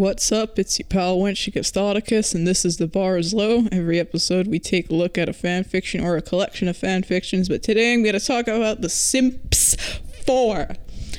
What's up? It's your pal Wenchicus and this is The Bar is Low. Every episode we take a look at a fan fiction or a collection of fan fictions, but today I'm going to talk about The Sims 4.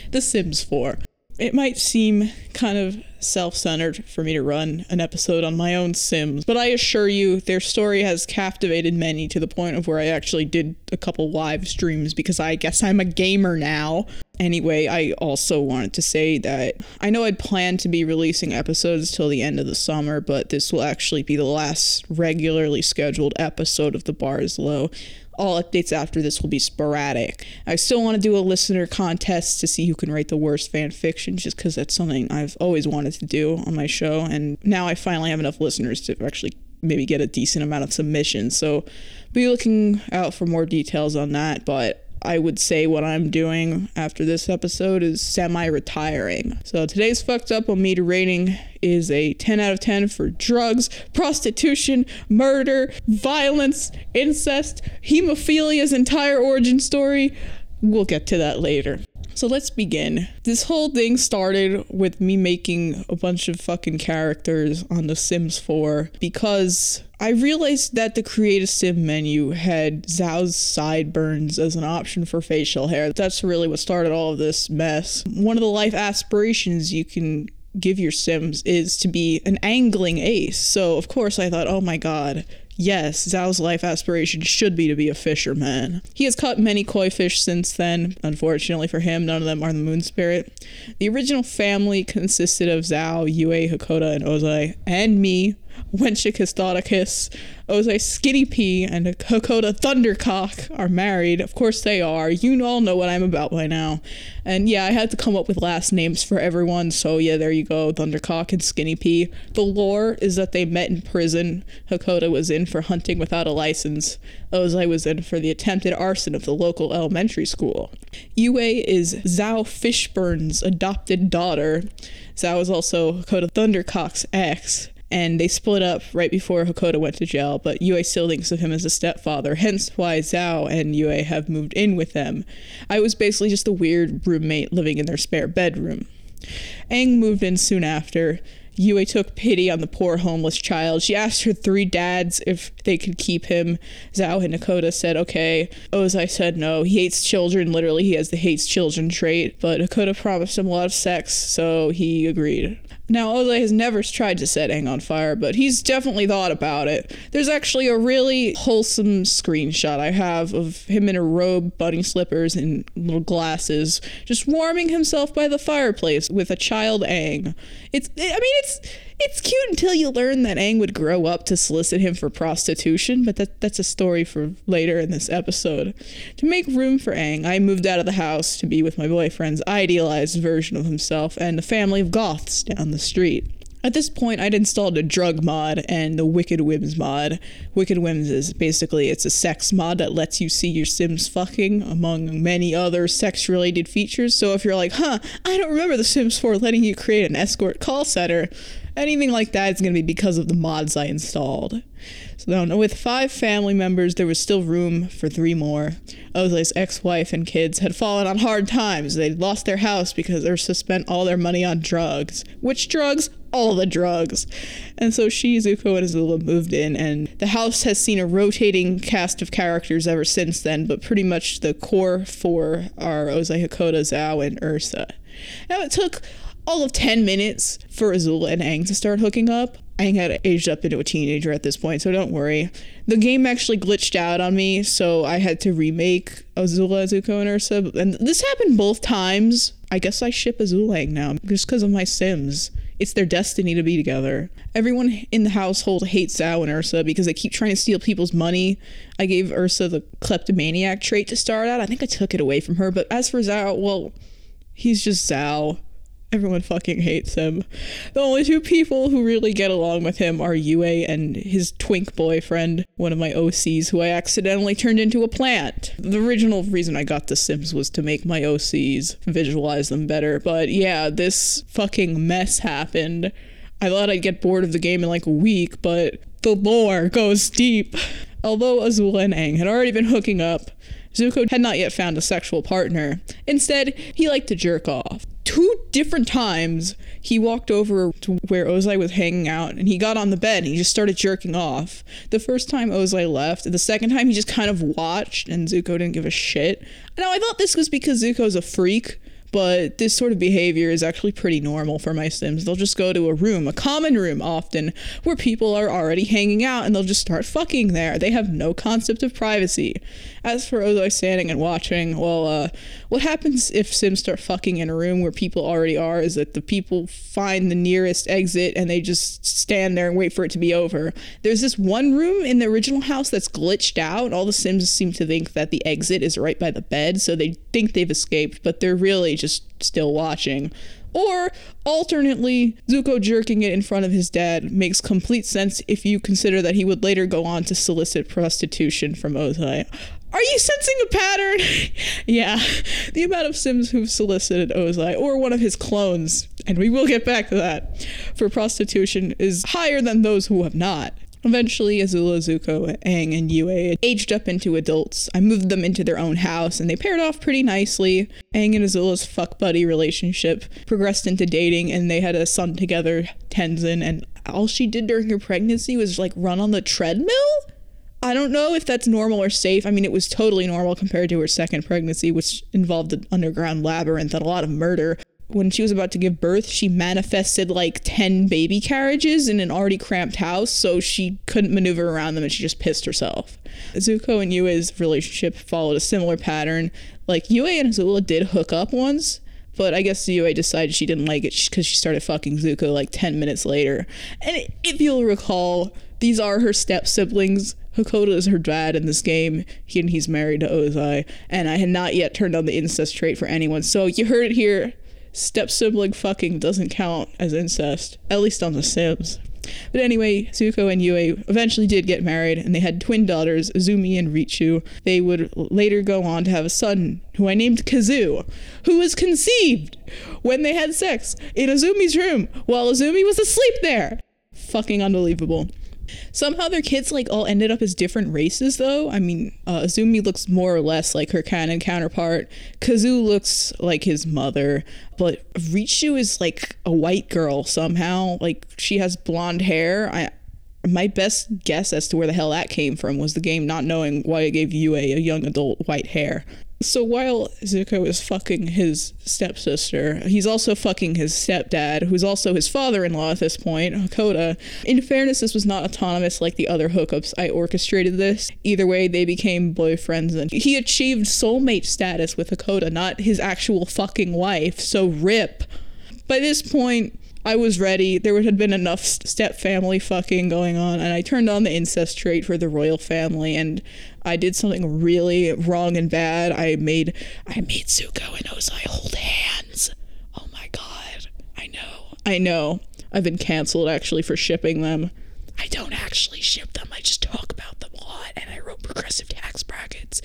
The Sims 4. It might seem kind of self centered for me to run an episode on my own Sims, but I assure you, their story has captivated many to the point of where I actually did a couple live streams because I guess I'm a gamer now. Anyway, I also wanted to say that I know I'd planned to be releasing episodes till the end of the summer, but this will actually be the last regularly scheduled episode of The Bar is Low. All updates after this will be sporadic. I still want to do a listener contest to see who can write the worst fan fiction, just because that's something I've always wanted to do on my show, and now I finally have enough listeners to actually maybe get a decent amount of submissions. So be looking out for more details on that, but I would say what I'm doing after this episode is semi retiring. So today's fucked up on meter rating is a 10 out of 10 for drugs, prostitution, murder, violence, incest, hemophilia's entire origin story. We'll get to that later. So let's begin. This whole thing started with me making a bunch of fucking characters on The Sims 4 because I realized that the create a sim menu had Zhao's sideburns as an option for facial hair. That's really what started all of this mess. One of the life aspirations you can give your sims is to be an angling ace. So, of course, I thought, oh my god, Yes, Zhao's life aspiration should be to be a fisherman. He has caught many koi fish since then. Unfortunately for him, none of them are the moon spirit. The original family consisted of Zhao, Yue, Hakoda, and Ozai, and me, Wenchicus Ozai Skinny P, and Hakoda Thundercock are married. Of course they are. You all know what I'm about by now. And yeah, I had to come up with last names for everyone, so yeah, there you go, Thundercock and Skinny P. The lore is that they met in prison. Hakoda was in for hunting without a license. Ozai was in for the attempted arson of the local elementary school. Yue is Zhao Fishburne's adopted daughter. Zhao is also Hakoda Thundercock's ex and they split up right before Hakoda went to jail, but Yue still thinks of him as a stepfather, hence why Zhao and Yue have moved in with them. I was basically just a weird roommate living in their spare bedroom. Aang moved in soon after. Yue took pity on the poor homeless child. She asked her three dads if they could keep him. Zhao and Hakoda said okay. Ozai said no. He hates children. Literally, he has the hates children trait. But Hakoda promised him a lot of sex, so he agreed. Now, Ozai has never tried to set Aang on fire, but he's definitely thought about it. There's actually a really wholesome screenshot I have of him in a robe, bunny slippers, and little glasses, just warming himself by the fireplace with a child Aang. It's, I mean, it's it's cute until you learn that Aang would grow up to solicit him for prostitution, but that, that's a story for later in this episode. To make room for Aang, I moved out of the house to be with my boyfriend's idealized version of himself and the family of goths down the street. At this point, I'd installed a drug mod and the Wicked Whims mod. Wicked Whims is basically it's a sex mod that lets you see your Sims fucking, among many other sex-related features. So if you're like, huh, I don't remember The Sims 4 letting you create an escort call center, anything like that is going to be because of the mods I installed. So with five family members, there was still room for three more. Ozai's ex-wife and kids had fallen on hard times. They'd lost their house because Ursa spent all their money on drugs. Which drugs? All the drugs. And so she, Zuko, and Azula moved in, and the house has seen a rotating cast of characters ever since then, but pretty much the core four are Ozai, Hakoda, Zhao, and Ursa. Now, it took all of 10 minutes for Azula and Aang to start hooking up. Aang had aged up into a teenager at this point, so don't worry. The game actually glitched out on me, so I had to remake Azula, Zuko, and Ursa. And this happened both times. I guess I ship Azula Aang now, just because of my Sims. It's their destiny to be together. Everyone in the household hates Zhao and Ursa because they keep trying to steal people's money. I gave Ursa the kleptomaniac trait to start out. I think I took it away from her, but as for Zhao, well, he's just Zhao. Everyone fucking hates him. The only two people who really get along with him are Yue and his twink boyfriend, one of my OCs who I accidentally turned into a plant. The original reason I got The Sims was to make my OCs visualize them better, but yeah, this fucking mess happened. I thought I'd get bored of the game in like a week, but the lore goes deep. Although Azula and Aang had already been hooking up, Zuko had not yet found a sexual partner. Instead, he liked to jerk off two different times he walked over to where Ozai was hanging out and he got on the bed and he just started jerking off. The first time Ozai left, the second time he just kind of watched and Zuko didn't give a shit. Now I thought this was because Zuko's a freak but this sort of behavior is actually pretty normal for my Sims. They'll just go to a room, a common room often, where people are already hanging out and they'll just start fucking there. They have no concept of privacy. As for Ozai standing and watching, well, uh, what happens if Sims start fucking in a room where people already are is that the people find the nearest exit and they just stand there and wait for it to be over. There's this one room in the original house that's glitched out. And all the Sims seem to think that the exit is right by the bed, so they think they've escaped, but they're really just still watching. Or alternately, Zuko jerking it in front of his dad makes complete sense if you consider that he would later go on to solicit prostitution from Ozai. Are you sensing a pattern? yeah, the amount of Sims who've solicited Ozai or one of his clones, and we will get back to that, for prostitution is higher than those who have not. Eventually, Azula, Zuko, Aang, and Yue aged up into adults. I moved them into their own house, and they paired off pretty nicely. Aang and Azula's fuck buddy relationship progressed into dating, and they had a son together, Tenzin, and all she did during her pregnancy was like run on the treadmill? I don't know if that's normal or safe. I mean, it was totally normal compared to her second pregnancy, which involved an underground labyrinth and a lot of murder when she was about to give birth, she manifested like 10 baby carriages in an already cramped house, so she couldn't maneuver around them and she just pissed herself. Zuko and Yue's relationship followed a similar pattern. Like, Yue and Azula did hook up once, but I guess Yue decided she didn't like it because she started fucking Zuko like 10 minutes later. And if you'll recall, these are her step siblings. Hakoda is her dad in this game, he, and he's married to Ozai, and I had not yet turned on the incest trait for anyone. So you heard it here step sibling fucking doesn't count as incest, at least on The Sims. But anyway, Zuko and Yue eventually did get married, and they had twin daughters, Izumi and Richu. They would later go on to have a son, who I named Kazoo, who was conceived when they had sex in Izumi's room while Izumi was asleep there. Fucking unbelievable. Somehow their kids like all ended up as different races though. I mean, uh, Izumi looks more or less like her canon counterpart. Kazoo looks like his mother, but Richu is like a white girl somehow. Like she has blonde hair. I my best guess as to where the hell that came from was the game not knowing why it gave Yue a young adult white hair. So while Zuko is fucking his stepsister, he's also fucking his stepdad, who's also his father in law at this point, Hakoda. In fairness, this was not autonomous like the other hookups. I orchestrated this. Either way, they became boyfriends, and he achieved soulmate status with Hakoda, not his actual fucking wife. So rip. By this point, I was ready. There had been enough step family fucking going on, and I turned on the incest trait for the royal family, and I did something really wrong and bad. I made I made Zuko and Ozai hold hands. Oh my god. I know. I know. I've been canceled actually for shipping them. I don't actually ship them. I just talk about them a lot, and I wrote progressive tax brackets.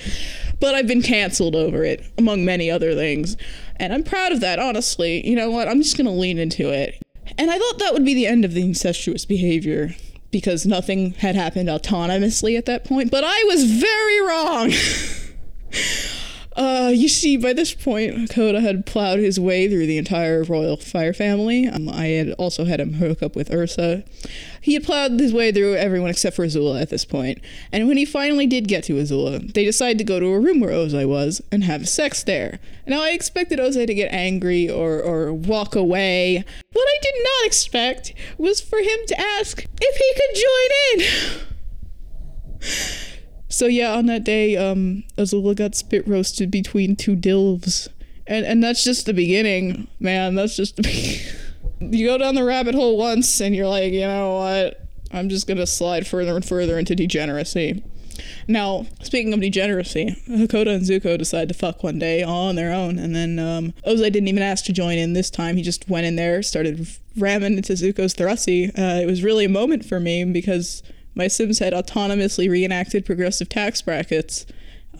But I've been canceled over it, among many other things. And I'm proud of that, honestly. You know what? I'm just going to lean into it. And I thought that would be the end of the incestuous behavior because nothing had happened autonomously at that point, but I was very wrong. Uh, you see, by this point, Koda had plowed his way through the entire royal fire family. Um, I had also had him hook up with Ursa. He had plowed his way through everyone except for Azula at this point. And when he finally did get to Azula, they decided to go to a room where Ozai was and have sex there. Now, I expected Ozai to get angry or, or walk away. What I did not expect was for him to ask if he could join in. So yeah, on that day, um, Azula got spit roasted between two DILFs, and and that's just the beginning, man. That's just the beginning. you go down the rabbit hole once, and you're like, you know what? I'm just gonna slide further and further into degeneracy. Now, speaking of degeneracy, Hakoda and Zuko decide to fuck one day all on their own, and then um, Ozai didn't even ask to join in this time. He just went in there, started ramming into Zuko's thrusty. Uh, it was really a moment for me because my Sims had autonomously reenacted progressive tax brackets.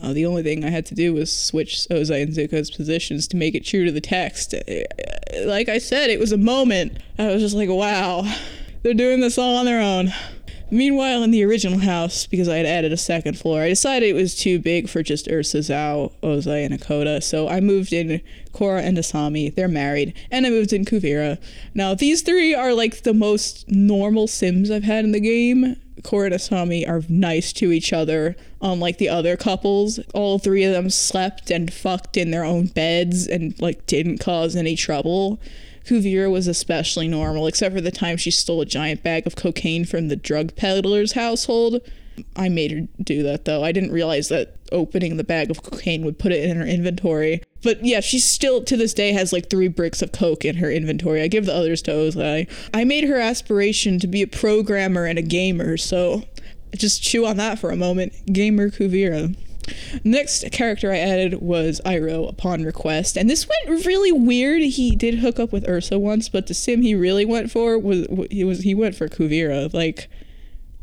Uh, the only thing I had to do was switch Ozai and Zuko's positions to make it true to the text. Uh, like I said, it was a moment. I was just like, wow, they're doing this all on their own. Meanwhile, in the original house, because I had added a second floor, I decided it was too big for just Ursa, Zhao, Ozai, and Hakoda, so I moved in Korra and Asami. They're married. And I moved in Kuvira. Now, these three are like the most normal Sims I've had in the game. Korra and Asami are nice to each other, um, unlike the other couples. All three of them slept and fucked in their own beds and like didn't cause any trouble. Kuvira was especially normal, except for the time she stole a giant bag of cocaine from the drug peddler's household. I made her do that though. I didn't realize that opening the bag of cocaine would put it in her inventory. But yeah, she still to this day has like three bricks of coke in her inventory. I give the others to Ozai. I made her aspiration to be a programmer and a gamer, so just chew on that for a moment. Gamer Kuvira. Next character I added was Iroh upon request, and this went really weird. He did hook up with Ursa once, but the sim he really went for was he was he went for Kuvira. Like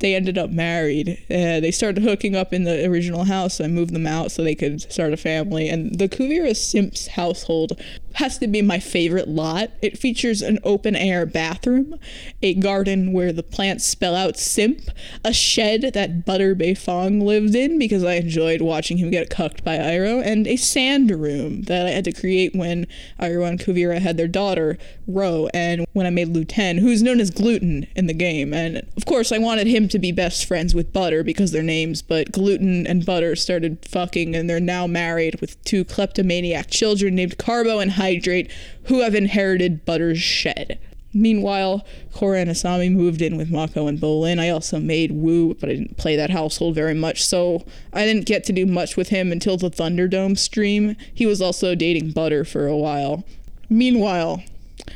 they ended up married. Uh, they started hooking up in the original house. I moved them out so they could start a family. And the Kuvira Simps household has to be my favorite lot. It features an open air bathroom, a garden where the plants spell out simp, a shed that Butter Beifong lived in because I enjoyed watching him get cucked by Iroh, and a sand room that I had to create when Iroh and Kuvira had their daughter, Ro, and when I made Luten, who's known as Gluten in the game. And of course, I wanted him to be best friends with Butter because their names, but Gluten and Butter started fucking and they're now married with two kleptomaniac children named Carbo and Hydrate, who have inherited Butter's shed. Meanwhile, Korra and Asami moved in with Mako and Bolin. I also made Wu, but I didn't play that household very much, so I didn't get to do much with him until the Thunderdome stream. He was also dating Butter for a while. Meanwhile,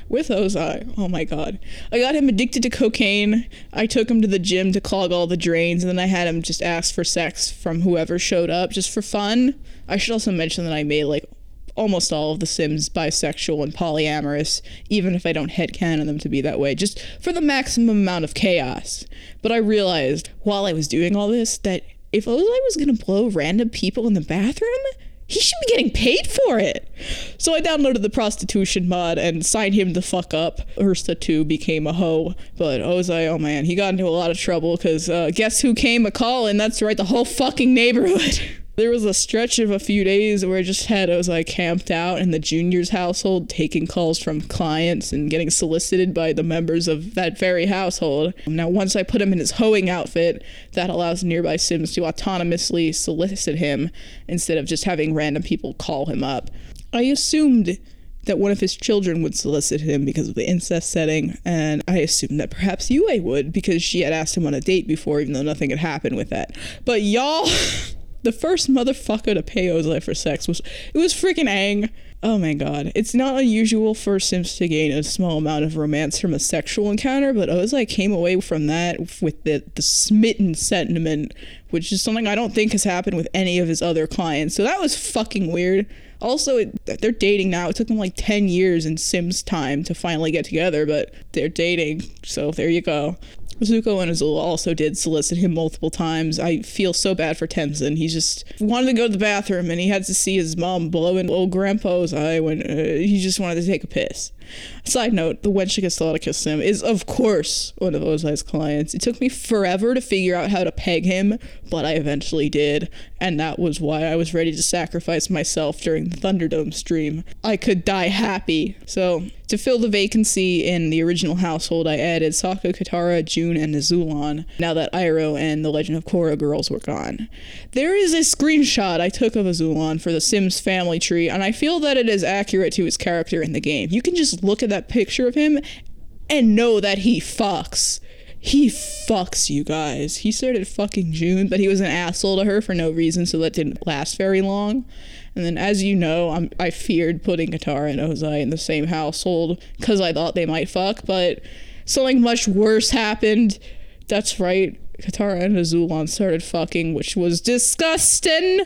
with Ozai. Oh my god. I got him addicted to cocaine. I took him to the gym to clog all the drains, and then I had him just ask for sex from whoever showed up just for fun. I should also mention that I made like almost all of the Sims bisexual and polyamorous, even if I don't headcanon them to be that way, just for the maximum amount of chaos. But I realized while I was doing all this that if Ozai was gonna blow random people in the bathroom, he should be getting paid for it. So I downloaded the prostitution mod and signed him the fuck up. Ursa too became a hoe. But Ozai, oh man, he got into a lot of trouble because uh, guess who came a calling? That's right, the whole fucking neighborhood. There was a stretch of a few days where I just had I was like camped out in the junior's household, taking calls from clients and getting solicited by the members of that very household. Now, once I put him in his hoeing outfit, that allows nearby Sims to autonomously solicit him instead of just having random people call him up. I assumed that one of his children would solicit him because of the incest setting, and I assumed that perhaps Yue would because she had asked him on a date before, even though nothing had happened with that. But y'all. the first motherfucker to pay Ozai for sex was it was freaking Aang. Oh my god. It's not unusual for Sims to gain a small amount of romance from a sexual encounter, but Ozai came away from that with the, the smitten sentiment, which is something I don't think has happened with any of his other clients. So that was fucking weird. Also, it, they're dating now. It took them like 10 years in Sims time to finally get together, but they're dating. So there you go. Zuko and Azula also did solicit him multiple times. I feel so bad for Tenzin. He just wanted to go to the bathroom and he had to see his mom blowing old grandpa's eye when uh, he just wanted to take a piss. Side note, the Kiss Him is, of course, one of Ozai's clients. It took me forever to figure out how to peg him, but I eventually did, and that was why I was ready to sacrifice myself during the Thunderdome stream. I could die happy. So, to fill the vacancy in the original household, I added Sokka, Katara, June, and Azulon, now that Iroh and the Legend of Korra girls were gone. There is a screenshot I took of Azulon for the Sims family tree, and I feel that it is accurate to his character in the game. You can just look at that picture of him and know that he fucks. He fucks you guys. He started fucking June, but he was an asshole to her for no reason, so that didn't last very long. And then, as you know, I'm, I feared putting Katara and Ozai in the same household because I thought they might fuck, but something much worse happened. That's right, Katara and Azulon started fucking, which was disgusting.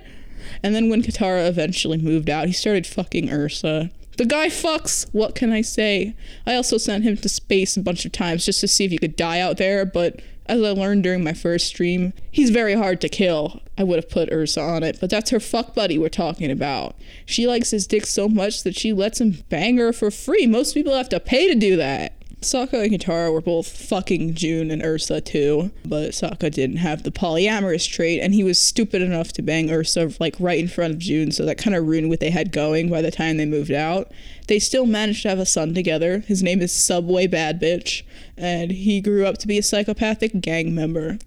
And then when Katara eventually moved out, he started fucking Ursa. The guy fucks. What can I say? I also sent him to space a bunch of times just to see if he could die out there, but as I learned during my first stream, he's very hard to kill. I would have put Ursa on it, but that's her fuck buddy we're talking about. She likes his dick so much that she lets him bang her for free. Most people have to pay to do that. Sokka and Katara were both fucking June and Ursa too, but Sokka didn't have the polyamorous trait, and he was stupid enough to bang Ursa like right in front of June, so that kind of ruined what they had going by the time they moved out. They still managed to have a son together. His name is Subway Bad Bitch, and he grew up to be a psychopathic gang member.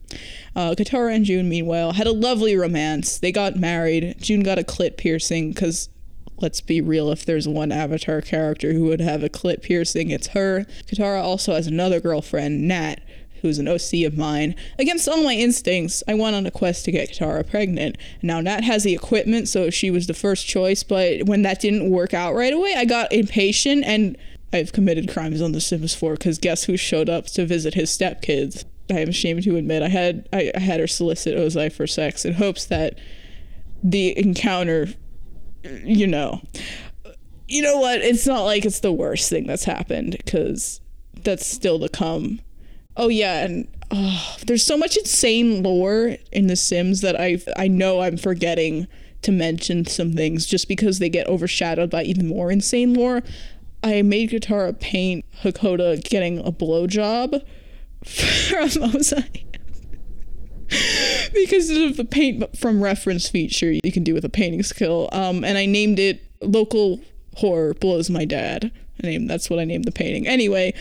Uh, Katara and June, meanwhile, had a lovely romance. They got married. June got a clit piercing because let's be real, if there's one Avatar character who would have a clit piercing, it's her. Katara also has another girlfriend, Nat, who's an OC of mine. Against all my instincts, I went on a quest to get Katara pregnant. Now, Nat has the equipment, so she was the first choice, but when that didn't work out right away, I got impatient and I've committed crimes on The Sims 4 because guess who showed up to visit his stepkids? I am ashamed to admit I had I, I had her solicit Ozai for sex in hopes that the encounter you know, you know what? It's not like it's the worst thing that's happened because that's still to come. Oh yeah, and oh, there's so much insane lore in The Sims that I I know I'm forgetting to mention some things just because they get overshadowed by even more insane lore. I made Katara paint Hakoda getting a blowjob from Ozai. because of the paint from reference feature you can do with a painting skill. Um, and I named it Local Horror Blows My Dad. I named that's what I named the painting. Anyway,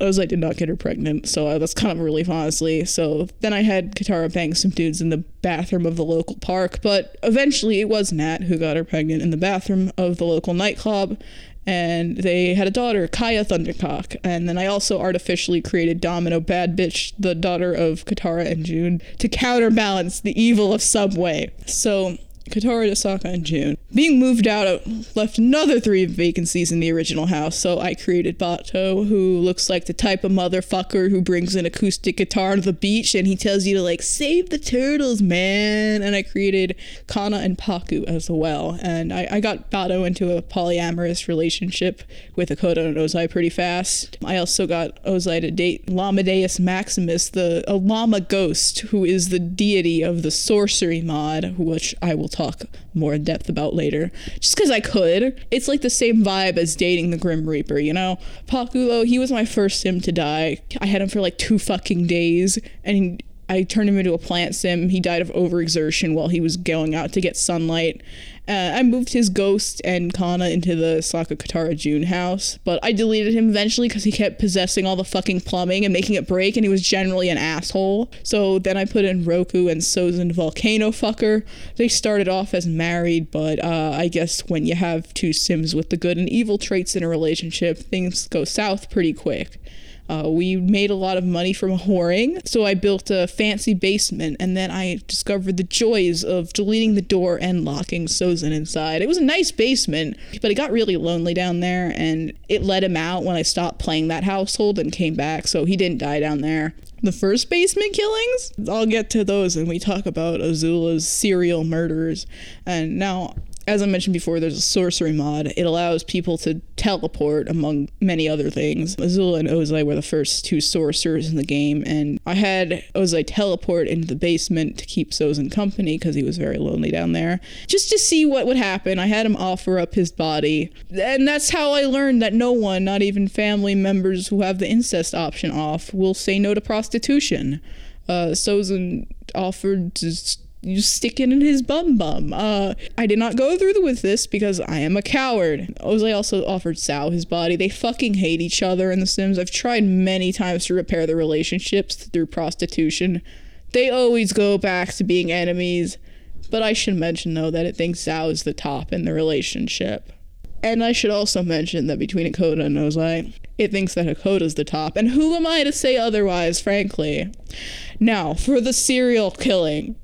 I was like, did not get her pregnant, so that's kind of a relief, honestly. So then I had Katara bang some dudes in the bathroom of the local park, but eventually it was Nat who got her pregnant in the bathroom of the local nightclub, and they had a daughter, Kaya Thundercock. And then I also artificially created Domino Bad Bitch, the daughter of Katara and June, to counterbalance the evil of Subway. So Katara, Sokka, and June. Being moved out uh, left another three vacancies in the original house, so I created Bato, who looks like the type of motherfucker who brings an acoustic guitar to the beach and he tells you to like save the turtles, man. And I created Kana and Pakku as well. And I, I got Bato into a polyamorous relationship with Hakoda and Ozai pretty fast. I also got Ozai to date Lamadeus Maximus, the a llama ghost, who is the deity of the sorcery mod, which I will talk more in depth about later. Just because I could. It's like the same vibe as dating the Grim Reaper, you know? Pakulo, he was my first sim to die. I had him for like two fucking days, and I turned him into a plant sim. He died of overexertion while he was going out to get sunlight. Uh, I moved his ghost and Kana into the Sokka Katara June house, but I deleted him eventually because he kept possessing all the fucking plumbing and making it break, and he was generally an asshole. So then I put in Roku and Sozin Volcano Fucker. They started off as married, but uh, I guess when you have two Sims with the good and evil traits in a relationship, things go south pretty quick. Uh, we made a lot of money from whoring, so I built a fancy basement, and then I discovered the joys of deleting the door and locking Sozin inside. It was a nice basement, but it got really lonely down there, and it let him out when I stopped playing that household and came back, so he didn't die down there. The first basement killings? I'll get to those and we talk about Azula's serial murders. And now as I mentioned before, there's a sorcery mod. It allows people to teleport among many other things. Azula and Ozai were the first two sorcerers in the game, and I had Ozai teleport into the basement to keep Sozin company because he was very lonely down there, just to see what would happen. I had him offer up his body, and that's how I learned that no one, not even family members who have the incest option off, will say no to prostitution. Uh, Sozin offered to you stick it in his bum bum. Uh, I did not go through with this because I am a coward. Ozai also offered Zhao his body. They fucking hate each other in The Sims. I've tried many times to repair their relationships through prostitution. They always go back to being enemies. But I should mention, though, that it thinks Zhao is the top in the relationship. And I should also mention that between Hakoda and Ozai, it thinks that Hakoda's the top. And who am I to say otherwise, frankly? Now, for the serial killing.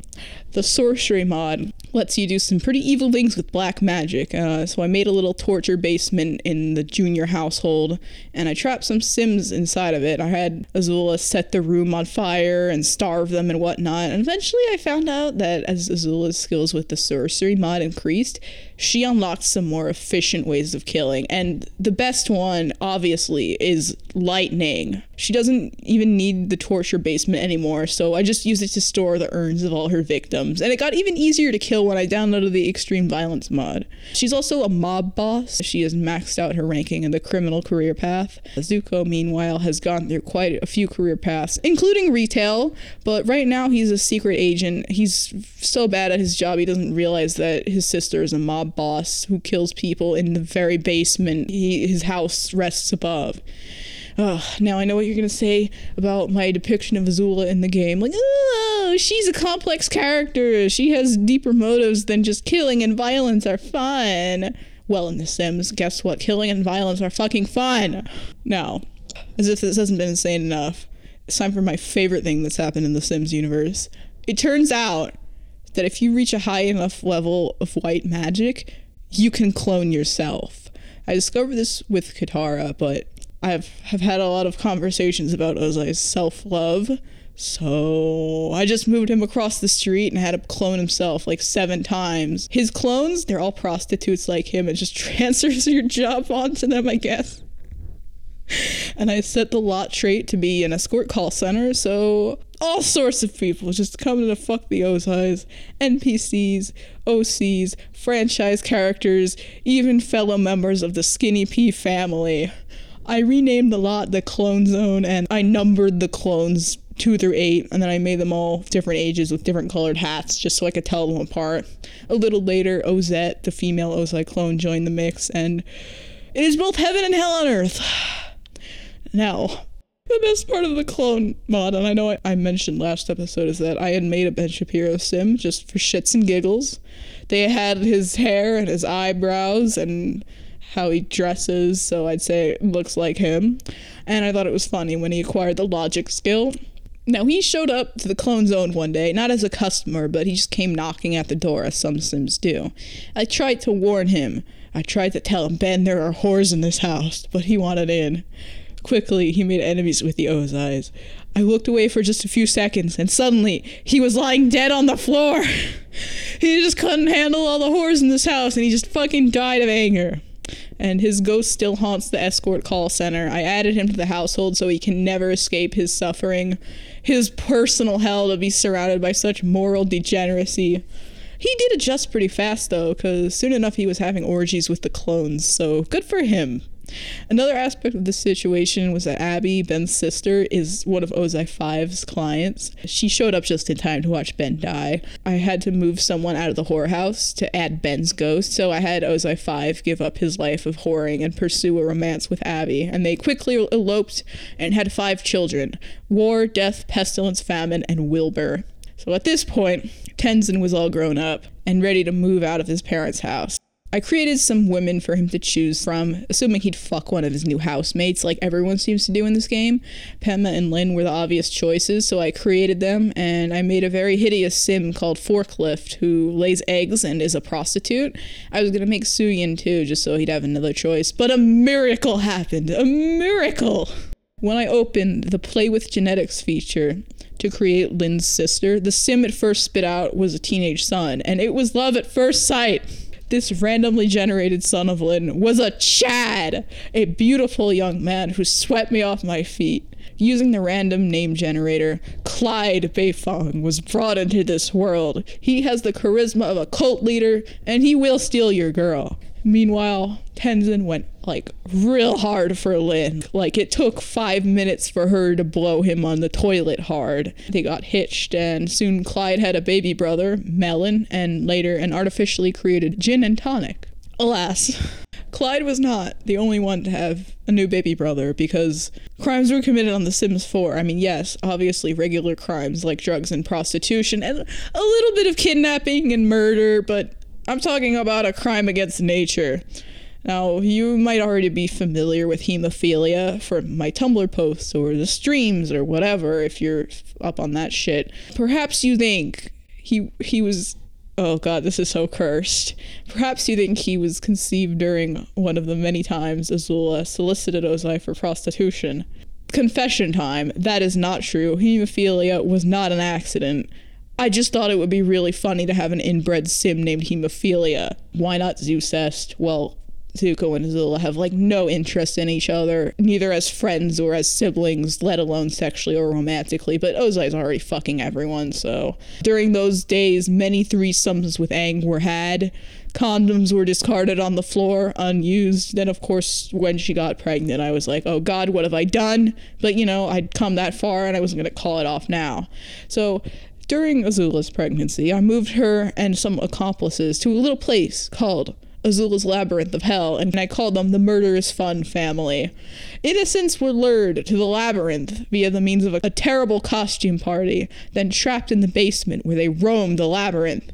The sorcery mod lets you do some pretty evil things with black magic. Uh, so I made a little torture basement in the junior household, and I trapped some Sims inside of it. I had Azula set the room on fire and starve them and whatnot. And eventually, I found out that as Azula's skills with the sorcery mod increased, she unlocked some more efficient ways of killing. And the best one, obviously, is lightning. She doesn't even need the torture basement anymore, so I just use it to store the urns of all her victims. And it got even easier to kill when I downloaded the extreme violence mod. She's also a mob boss. She has maxed out her ranking in the criminal career path. Zuko, meanwhile, has gone through quite a few career paths, including retail, but right now he's a secret agent. He's so bad at his job he doesn't realize that his sister is a mob boss who kills people in the very basement he, his house rests above. Ugh, now I know what you're gonna say about my depiction of Azula in the game. Like, oh, she's a complex character. She has deeper motives than just killing and violence are fun. Well, in The Sims, guess what? Killing and violence are fucking fun. Now, as if this hasn't been insane enough, it's time for my favorite thing that's happened in The Sims universe. It turns out that if you reach a high enough level of white magic, you can clone yourself. I discovered this with Katara, but I've have had a lot of conversations about Ozai's self love. So I just moved him across the street and had him clone himself like seven times. His clones, they're all prostitutes like him. It just transfers your job onto them, I guess. And I set the lot trait to be an escort call center, so all sorts of people just coming to fuck the Ozais, NPCs, OCs, franchise characters, even fellow members of the Skinny P family. I renamed the lot the Clone Zone and I numbered the clones two through eight, and then I made them all different ages with different colored hats just so I could tell them apart. A little later, Ozette, the female Ozai clone, joined the mix, and it is both heaven and hell on earth. Now, the best part of the clone mod, and I know I, I mentioned last episode, is that I had made a Ben Shapiro sim just for shits and giggles. They had his hair and his eyebrows and how he dresses, so I'd say it looks like him. And I thought it was funny when he acquired the logic skill. Now, he showed up to the clone zone one day, not as a customer, but he just came knocking at the door, as some Sims do. I tried to warn him. I tried to tell him, Ben, there are whores in this house, but he wanted in. Quickly, he made enemies with the Ozais. I looked away for just a few seconds, and suddenly, he was lying dead on the floor. he just couldn't handle all the whores in this house, and he just fucking died of anger and his ghost still haunts the escort call center. I added him to the household so he can never escape his suffering, his personal hell to be surrounded by such moral degeneracy. He did adjust pretty fast though, because soon enough he was having orgies with the clones, so good for him. Another aspect of the situation was that Abby, Ben's sister, is one of Ozai 5's clients. She showed up just in time to watch Ben die. I had to move someone out of the whorehouse to add Ben's ghost, so I had Ozai 5 give up his life of whoring and pursue a romance with Abby, and they quickly eloped and had five children war, death, pestilence, famine, and Wilbur. So at this point, Tenzin was all grown up and ready to move out of his parents' house. I created some women for him to choose from, assuming he'd fuck one of his new housemates, like everyone seems to do in this game. Pema and Lin were the obvious choices, so I created them, and I made a very hideous sim called Forklift, who lays eggs and is a prostitute. I was gonna make Suyin too, just so he'd have another choice, but a miracle happened! A miracle! When I opened the Play with Genetics feature to create Lin's sister, the sim at first spit out was a teenage son, and it was love at first sight this randomly generated son of Lin was a Chad, a beautiful young man who swept me off my feet. Using the random name generator, Clyde Beifong was brought into this world. He has the charisma of a cult leader, and he will steal your girl. Meanwhile, Tenzin went like real hard for Lin. Like it took five minutes for her to blow him on the toilet hard. They got hitched, and soon Clyde had a baby brother, Melon, and later an artificially created gin and tonic. Alas, Clyde was not the only one to have a new baby brother because crimes were committed on The Sims 4. I mean, yes, obviously regular crimes like drugs and prostitution and a little bit of kidnapping and murder, but I'm talking about a crime against nature. Now, you might already be familiar with hemophilia from my Tumblr posts or the streams or whatever if you're up on that shit. Perhaps you think he he was oh god, this is so cursed. Perhaps you think he was conceived during one of the many times Azula solicited Ozai for prostitution. Confession time. That is not true. Hemophilia was not an accident. I just thought it would be really funny to have an inbred sim named Hemophilia. Why not Zeusest? Well, Zuko and Azula have like no interest in each other, neither as friends or as siblings, let alone sexually or romantically. But Ozai's already fucking everyone, so during those days, many threesomes with Aang were had. Condoms were discarded on the floor, unused. Then, of course, when she got pregnant, I was like, oh God, what have I done? But, you know, I'd come that far and I wasn't going to call it off now. So, during Azula's pregnancy, I moved her and some accomplices to a little place called Azula's Labyrinth of Hell, and I called them the Murderous Fun family. Innocents were lured to the labyrinth via the means of a, a terrible costume party, then trapped in the basement where they roamed the labyrinth.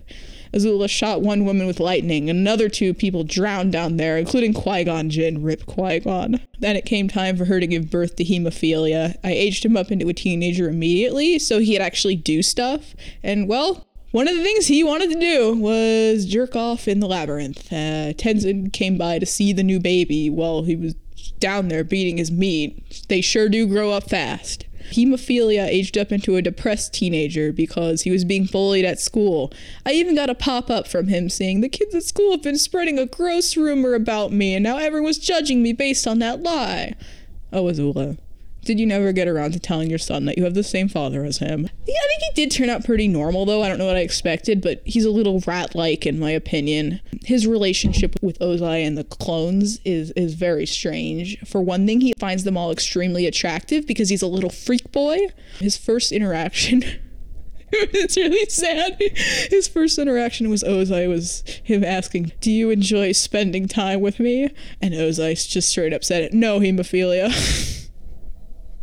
Azula shot one woman with lightning, and another two people drowned down there, including Qui Gon Jinn. Rip Qui Gon. Then it came time for her to give birth to hemophilia. I aged him up into a teenager immediately so he could actually do stuff. And well, one of the things he wanted to do was jerk off in the labyrinth. Uh, Tenzin came by to see the new baby while he was down there beating his meat. They sure do grow up fast. Hemophilia aged up into a depressed teenager because he was being bullied at school. I even got a pop up from him saying, The kids at school have been spreading a gross rumor about me, and now everyone's judging me based on that lie. Oh, Azula. Did you never get around to telling your son that you have the same father as him? Yeah, I think he did turn out pretty normal, though. I don't know what I expected, but he's a little rat like, in my opinion. His relationship with Ozai and the clones is, is very strange. For one thing, he finds them all extremely attractive because he's a little freak boy. His first interaction. it's really sad. His first interaction with Ozai was him asking, Do you enjoy spending time with me? And Ozai just straight up said, it, No, hemophilia.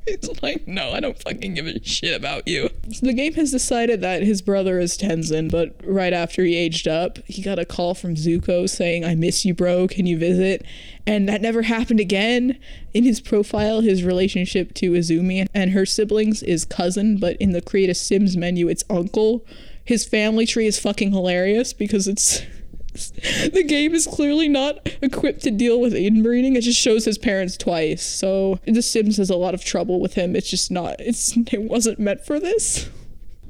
It's like, no, I don't fucking give a shit about you. So the game has decided that his brother is Tenzin, but right after he aged up, he got a call from Zuko saying, I miss you, bro. Can you visit? And that never happened again. In his profile, his relationship to Izumi and her siblings is cousin, but in the Create a Sims menu, it's uncle. His family tree is fucking hilarious because it's the game is clearly not equipped to deal with inbreeding. It just shows his parents twice. So The Sims has a lot of trouble with him. It's just not. It's it wasn't meant for this.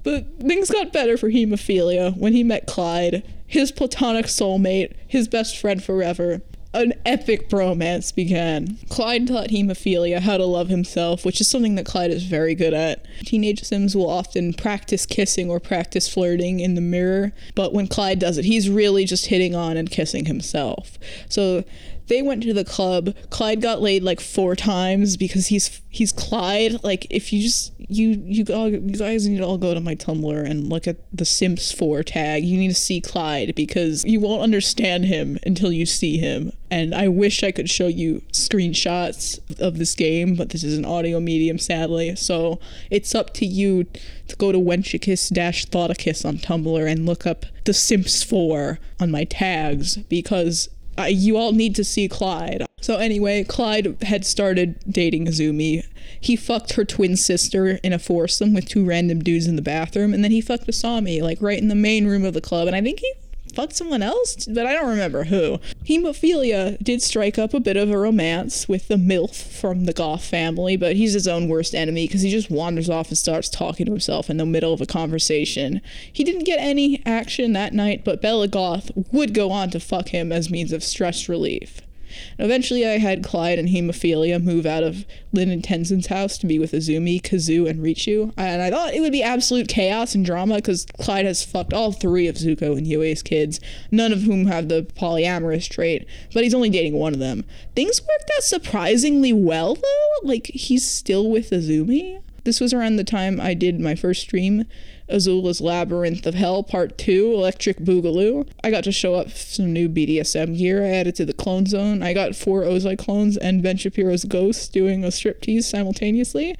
But things got better for hemophilia when he met Clyde, his platonic soulmate, his best friend forever an epic bromance began. Clyde taught hemophilia how to love himself, which is something that Clyde is very good at. Teenage Sims will often practice kissing or practice flirting in the mirror, but when Clyde does it, he's really just hitting on and kissing himself. So they went to the club. Clyde got laid like four times because he's he's Clyde. Like if you just you you, all, you guys need to all go to my Tumblr and look at the Simps 4 tag. You need to see Clyde because you won't understand him until you see him. And I wish I could show you screenshots of this game, but this is an audio medium, sadly. So it's up to you to go to Wenchicus dash Thoticus on Tumblr and look up the Simps 4 on my tags because you all need to see Clyde. So anyway, Clyde had started dating Izumi. He fucked her twin sister in a foursome with two random dudes in the bathroom, and then he fucked Asami, like right in the main room of the club. And I think he fucked someone else, but I don't remember who. Hemophilia did strike up a bit of a romance with the MILF from the Goth family, but he's his own worst enemy because he just wanders off and starts talking to himself in the middle of a conversation. He didn't get any action that night, but Bella Goth would go on to fuck him as means of stress relief. Eventually, I had Clyde and Hemophilia move out of Lin and Tenzin's house to be with Izumi, Kazoo, and Richu. And I thought it would be absolute chaos and drama because Clyde has fucked all three of Zuko and Yue's kids, none of whom have the polyamorous trait, but he's only dating one of them. Things worked out surprisingly well, though. Like, he's still with Izumi. This was around the time I did my first stream Azula's Labyrinth of Hell Part 2, Electric Boogaloo. I got to show up some new BDSM gear I added to the clone zone. I got four Ozai clones and Ben Shapiro's ghost doing a striptease simultaneously.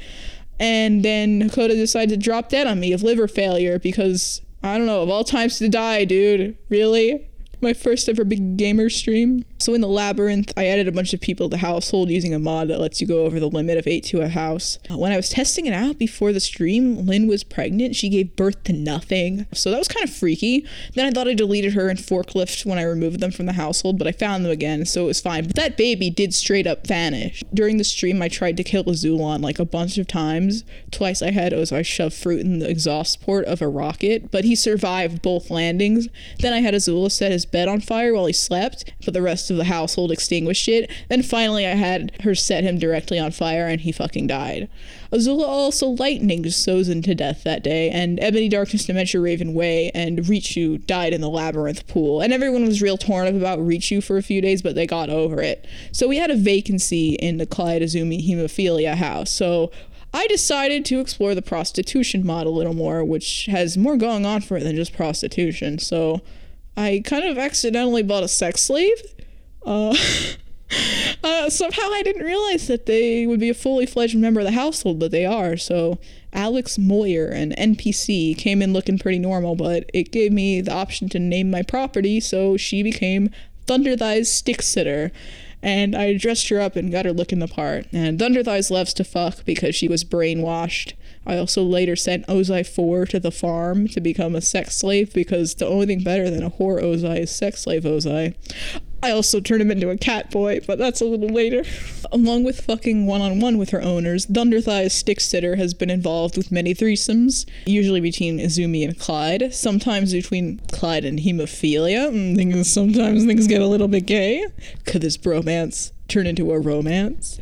And then Hakoda decided to drop dead on me of liver failure because, I don't know, of all times to die, dude. Really? my first ever big gamer stream. So in the labyrinth, I added a bunch of people to the household using a mod that lets you go over the limit of eight to a house. Uh, when I was testing it out before the stream, Lin was pregnant. She gave birth to nothing. So that was kind of freaky. Then I thought I deleted her and forklift when I removed them from the household, but I found them again, so it was fine. But that baby did straight up vanish. During the stream, I tried to kill Azulon like a bunch of times. Twice I had Ozai shove fruit in the exhaust port of a rocket, but he survived both landings. Then I had Azula set his bed on fire while he slept, but the rest rest of the household extinguished it. Then finally, I had her set him directly on fire, and he fucking died. Azula also lightning Sozin to death that day, and Ebony Darkness Dementia Raven Way and Richu died in the labyrinth pool. And everyone was real torn up about Richu for a few days, but they got over it. So we had a vacancy in the Clyde Izumi hemophilia house. So I decided to explore the prostitution model a little more, which has more going on for it than just prostitution. So I kind of accidentally bought a sex slave. Uh, uh, somehow I didn't realize that they would be a fully fledged member of the household, but they are. So Alex Moyer, an NPC, came in looking pretty normal, but it gave me the option to name my property, so she became Thunder Thighs Stick Sitter. And I dressed her up and got her looking the part. And Thunder Thighs loves to fuck because she was brainwashed. I also later sent Ozai 4 to the farm to become a sex slave because the only thing better than a whore Ozai is sex slave Ozai. I also turned him into a cat boy, but that's a little later. Along with fucking one on one with her owners, Thunderthigh's stick sitter has been involved with many threesomes, usually between Izumi and Clyde, sometimes between Clyde and hemophilia. And things, sometimes things get a little bit gay. Could this bromance turn into a romance?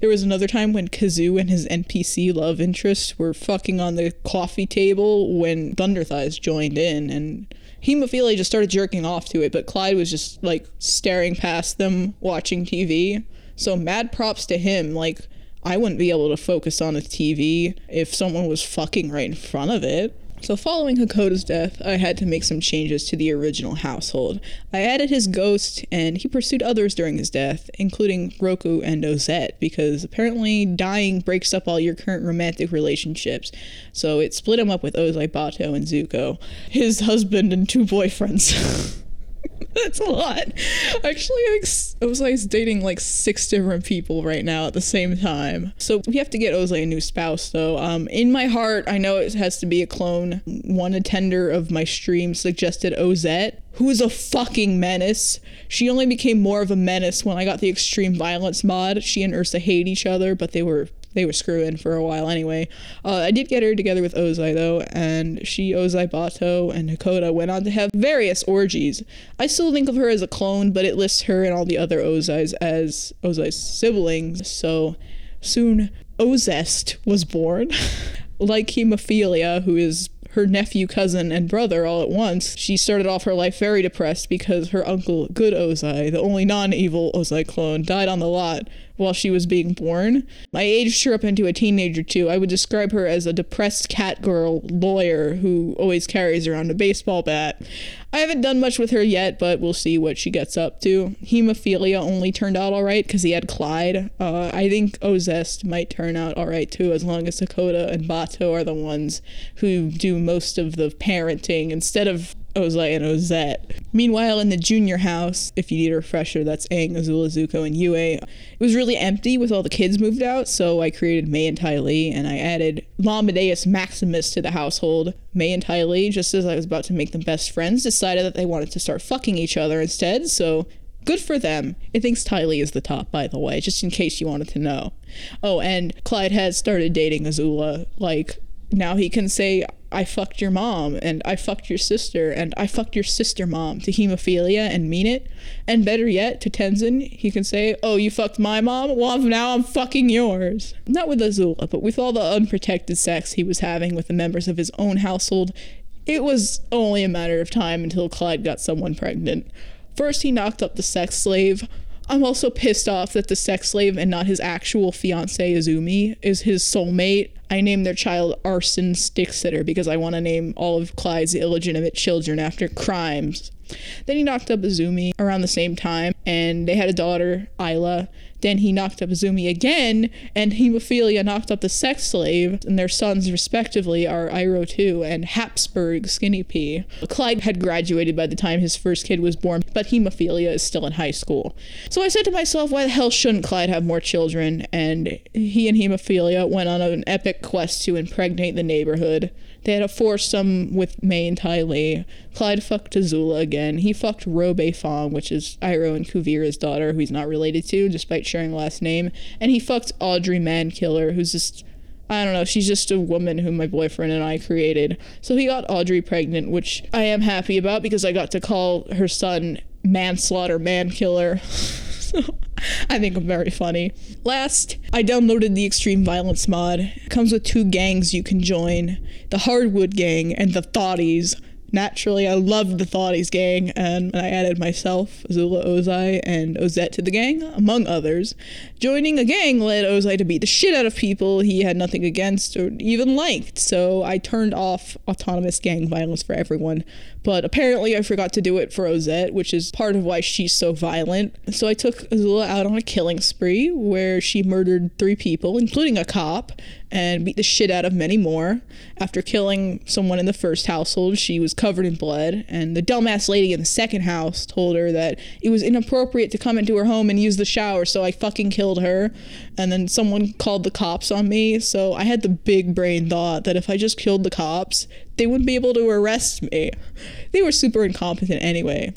There was another time when Kazoo and his NPC love interest were fucking on the coffee table when Thunderthighs joined in, and Hemophilia just started jerking off to it, but Clyde was just like staring past them watching TV. So mad props to him. Like, I wouldn't be able to focus on a TV if someone was fucking right in front of it. So, following Hakoda's death, I had to make some changes to the original household. I added his ghost, and he pursued others during his death, including Roku and Ozette, because apparently dying breaks up all your current romantic relationships. So, it split him up with Ozai Bato and Zuko, his husband and two boyfriends. That's a lot. Actually, I think Ozai's dating like six different people right now at the same time. So we have to get Ozai a new spouse, though. Um, in my heart, I know it has to be a clone. One attender of my stream suggested Ozette, who is a fucking menace. She only became more of a menace when I got the extreme violence mod. She and Ursa hate each other, but they were they were screwing for a while anyway. Uh, I did get her together with Ozai though, and she, Ozai Bato, and Hakoda went on to have various orgies. I still think of her as a clone, but it lists her and all the other Ozais as Ozai's siblings. So soon, Ozest was born. like Hemophilia, who is her nephew, cousin, and brother all at once, she started off her life very depressed because her uncle, Good Ozai, the only non evil Ozai clone, died on the lot while she was being born. I aged her up into a teenager too. I would describe her as a depressed cat girl lawyer who always carries around a baseball bat. I haven't done much with her yet, but we'll see what she gets up to. Hemophilia only turned out alright because he had Clyde. Uh, I think Ozest might turn out alright too, as long as Hakoda and Bato are the ones who do most of the parenting instead of Ozai and Ozette. Meanwhile, in the junior house, if you need a refresher, that's Aang, Azula, Zuko, and Yue. It was really empty with all the kids moved out, so I created Mai and Ty Lee, and I added Amadeus Maximus to the household. Mai and Ty Lee, just as I was about to make them best friends, decided that they wanted to start fucking each other instead, so good for them. It thinks Ty Lee is the top, by the way, just in case you wanted to know. Oh, and Clyde has started dating Azula, like now he can say I fucked your mom and I fucked your sister and I fucked your sister mom to hemophilia and mean it. And better yet, to Tenzin, he can say, Oh, you fucked my mom? Well, now I'm fucking yours. Not with Azula, but with all the unprotected sex he was having with the members of his own household, it was only a matter of time until Clyde got someone pregnant. First, he knocked up the sex slave. I'm also pissed off that the sex slave and not his actual fiance Izumi is his soulmate I named their child Arson Stick-Sitter because I want to name all of Clyde's illegitimate children after crimes. Then he knocked up Izumi around the same time, and they had a daughter, Isla. Then he knocked up Izumi again, and Hemophilia knocked up the sex slave, and their sons, respectively, are Iroh 2 and Hapsburg Skinny P. Clyde had graduated by the time his first kid was born, but Hemophilia is still in high school. So I said to myself, why the hell shouldn't Clyde have more children? And he and Hemophilia went on an epic quest to impregnate the neighborhood. They had a foursome with Mai and Ty Lee. Clyde fucked Azula again. He fucked Robe Fong, which is Iroh and Kuvira's daughter, who he's not related to, despite sharing last name. And he fucked Audrey Mankiller, who's just I don't know, she's just a woman whom my boyfriend and I created. So he got Audrey pregnant, which I am happy about because I got to call her son manslaughter man killer. I think I'm very funny. Last, I downloaded the Extreme Violence mod. It comes with two gangs you can join the Hardwood Gang and the Thoughties. Naturally, I loved the Thoughties gang, um, and I added myself, Azula Ozai, and Ozette to the gang, among others. Joining a gang led Ozai to beat the shit out of people he had nothing against or even liked, so I turned off autonomous gang violence for everyone. But apparently, I forgot to do it for Ozette, which is part of why she's so violent. So I took Azula out on a killing spree where she murdered three people, including a cop, and beat the shit out of many more. After killing someone in the first household, she was covered in blood, and the dumbass lady in the second house told her that it was inappropriate to come into her home and use the shower, so I fucking killed her. And then someone called the cops on me, so I had the big brain thought that if I just killed the cops, they wouldn't be able to arrest me. They were super incompetent anyway.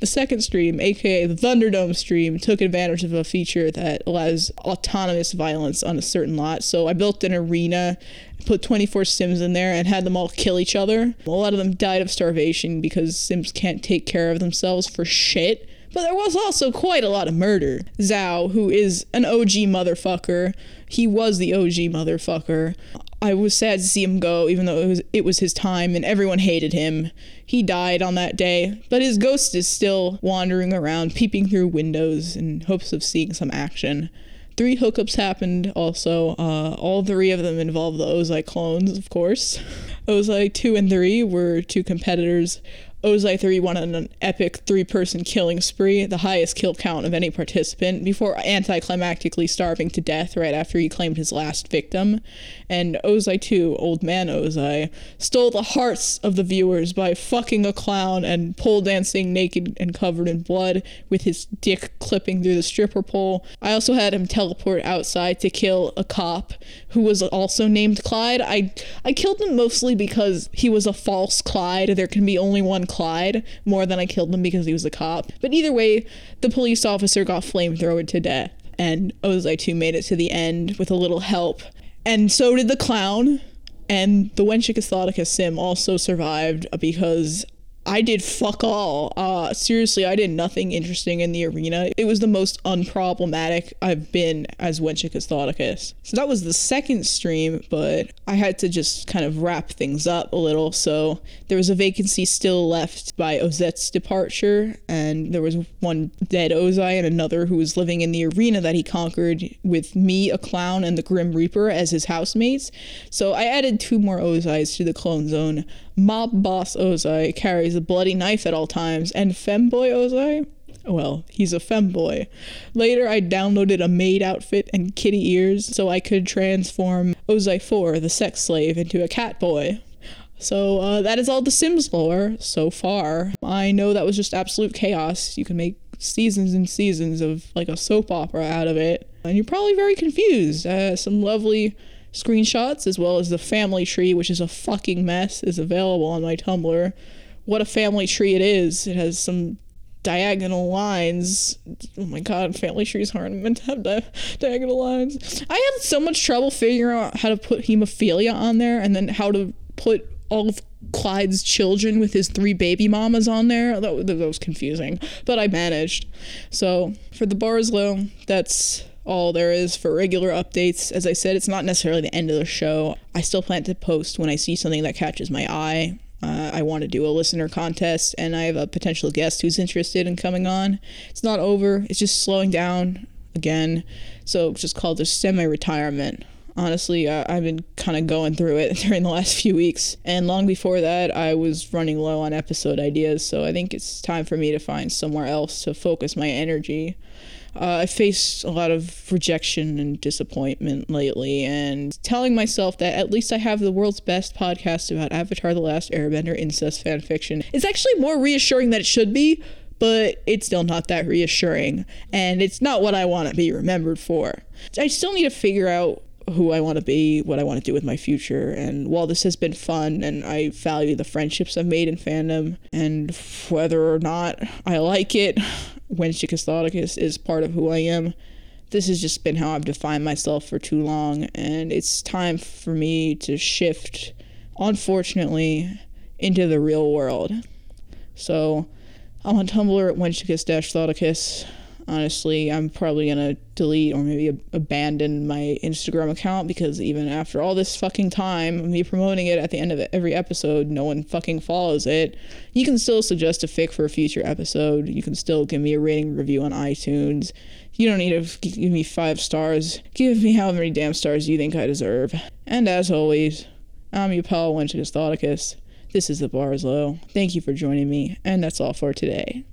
The second stream, aka the Thunderdome stream, took advantage of a feature that allows autonomous violence on a certain lot. So I built an arena, put 24 Sims in there, and had them all kill each other. A lot of them died of starvation because Sims can't take care of themselves for shit. But there was also quite a lot of murder. Zhao, who is an OG motherfucker, he was the OG motherfucker. I was sad to see him go, even though it was it was his time and everyone hated him. He died on that day, but his ghost is still wandering around, peeping through windows in hopes of seeing some action. Three hookups happened also. Uh, all three of them involved the Ozai clones, of course. Ozai 2 and 3 were two competitors Ozai 3 won an epic three person killing spree, the highest kill count of any participant, before anticlimactically starving to death right after he claimed his last victim. And Ozai 2, Old Man Ozai, stole the hearts of the viewers by fucking a clown and pole dancing naked and covered in blood with his dick clipping through the stripper pole. I also had him teleport outside to kill a cop who was also named Clyde. I, I killed him mostly because he was a false Clyde. There can be only one Clyde more than I killed him because he was a cop. But either way, the police officer got flamethrowered to death, and Ozai 2 made it to the end with a little help. And so did the clown, and the Wenchicus sim also survived because I did fuck all. Uh, seriously, I did nothing interesting in the arena. It was the most unproblematic I've been as Wenchicus Thoticus. So that was the second stream, but I had to just kind of wrap things up a little. So there was a vacancy still left by Ozette's departure, and there was one dead Ozai and another who was living in the arena that he conquered with me, a clown, and the Grim Reaper as his housemates. So I added two more Ozais to the clone zone. Mob Boss Ozai carries a bloody knife at all times, and Femboy Ozai? Well, he's a femboy. Later, I downloaded a maid outfit and kitty ears so I could transform Ozai 4, the sex slave, into a cat boy. So uh, that is all the Sims lore so far. I know that was just absolute chaos. You can make seasons and seasons of like a soap opera out of it. And you're probably very confused. Uh, some lovely screenshots as well as the family tree, which is a fucking mess, is available on my Tumblr. What a family tree it is. It has some diagonal lines. Oh my god, family trees aren't meant to have di- diagonal lines. I had so much trouble figuring out how to put hemophilia on there and then how to put all of Clyde's children with his three baby mamas on there. That, that was confusing, but I managed. So for the Bar is Low, that's all there is for regular updates. As I said, it's not necessarily the end of the show. I still plan to post when I see something that catches my eye. Uh, I want to do a listener contest, and I have a potential guest who's interested in coming on. It's not over, it's just slowing down again. So just called a semi retirement. Honestly, uh, I've been kind of going through it during the last few weeks. And long before that, I was running low on episode ideas. So I think it's time for me to find somewhere else to focus my energy. Uh, I faced a lot of rejection and disappointment lately, and telling myself that at least I have the world's best podcast about Avatar The Last Airbender incest fan fiction is actually more reassuring than it should be, but it's still not that reassuring, and it's not what I want to be remembered for. I still need to figure out who I want to be, what I want to do with my future. And while this has been fun and I value the friendships I've made in fandom, and whether or not I like it, Wenchicus Thoticus is part of who I am. This has just been how I've defined myself for too long, and it's time for me to shift, unfortunately, into the real world. So, I'm on Tumblr at wenchicus-thoticus. Honestly, I'm probably gonna delete or maybe ab- abandon my Instagram account because even after all this fucking time me promoting it at the end of every episode, no one fucking follows it. You can still suggest a fic for a future episode. You can still give me a rating review on iTunes. You don't need to give me five stars. Give me how many damn stars you think I deserve. And as always, I'm your pal Thoticus. This is The Bar is Low. Thank you for joining me, and that's all for today.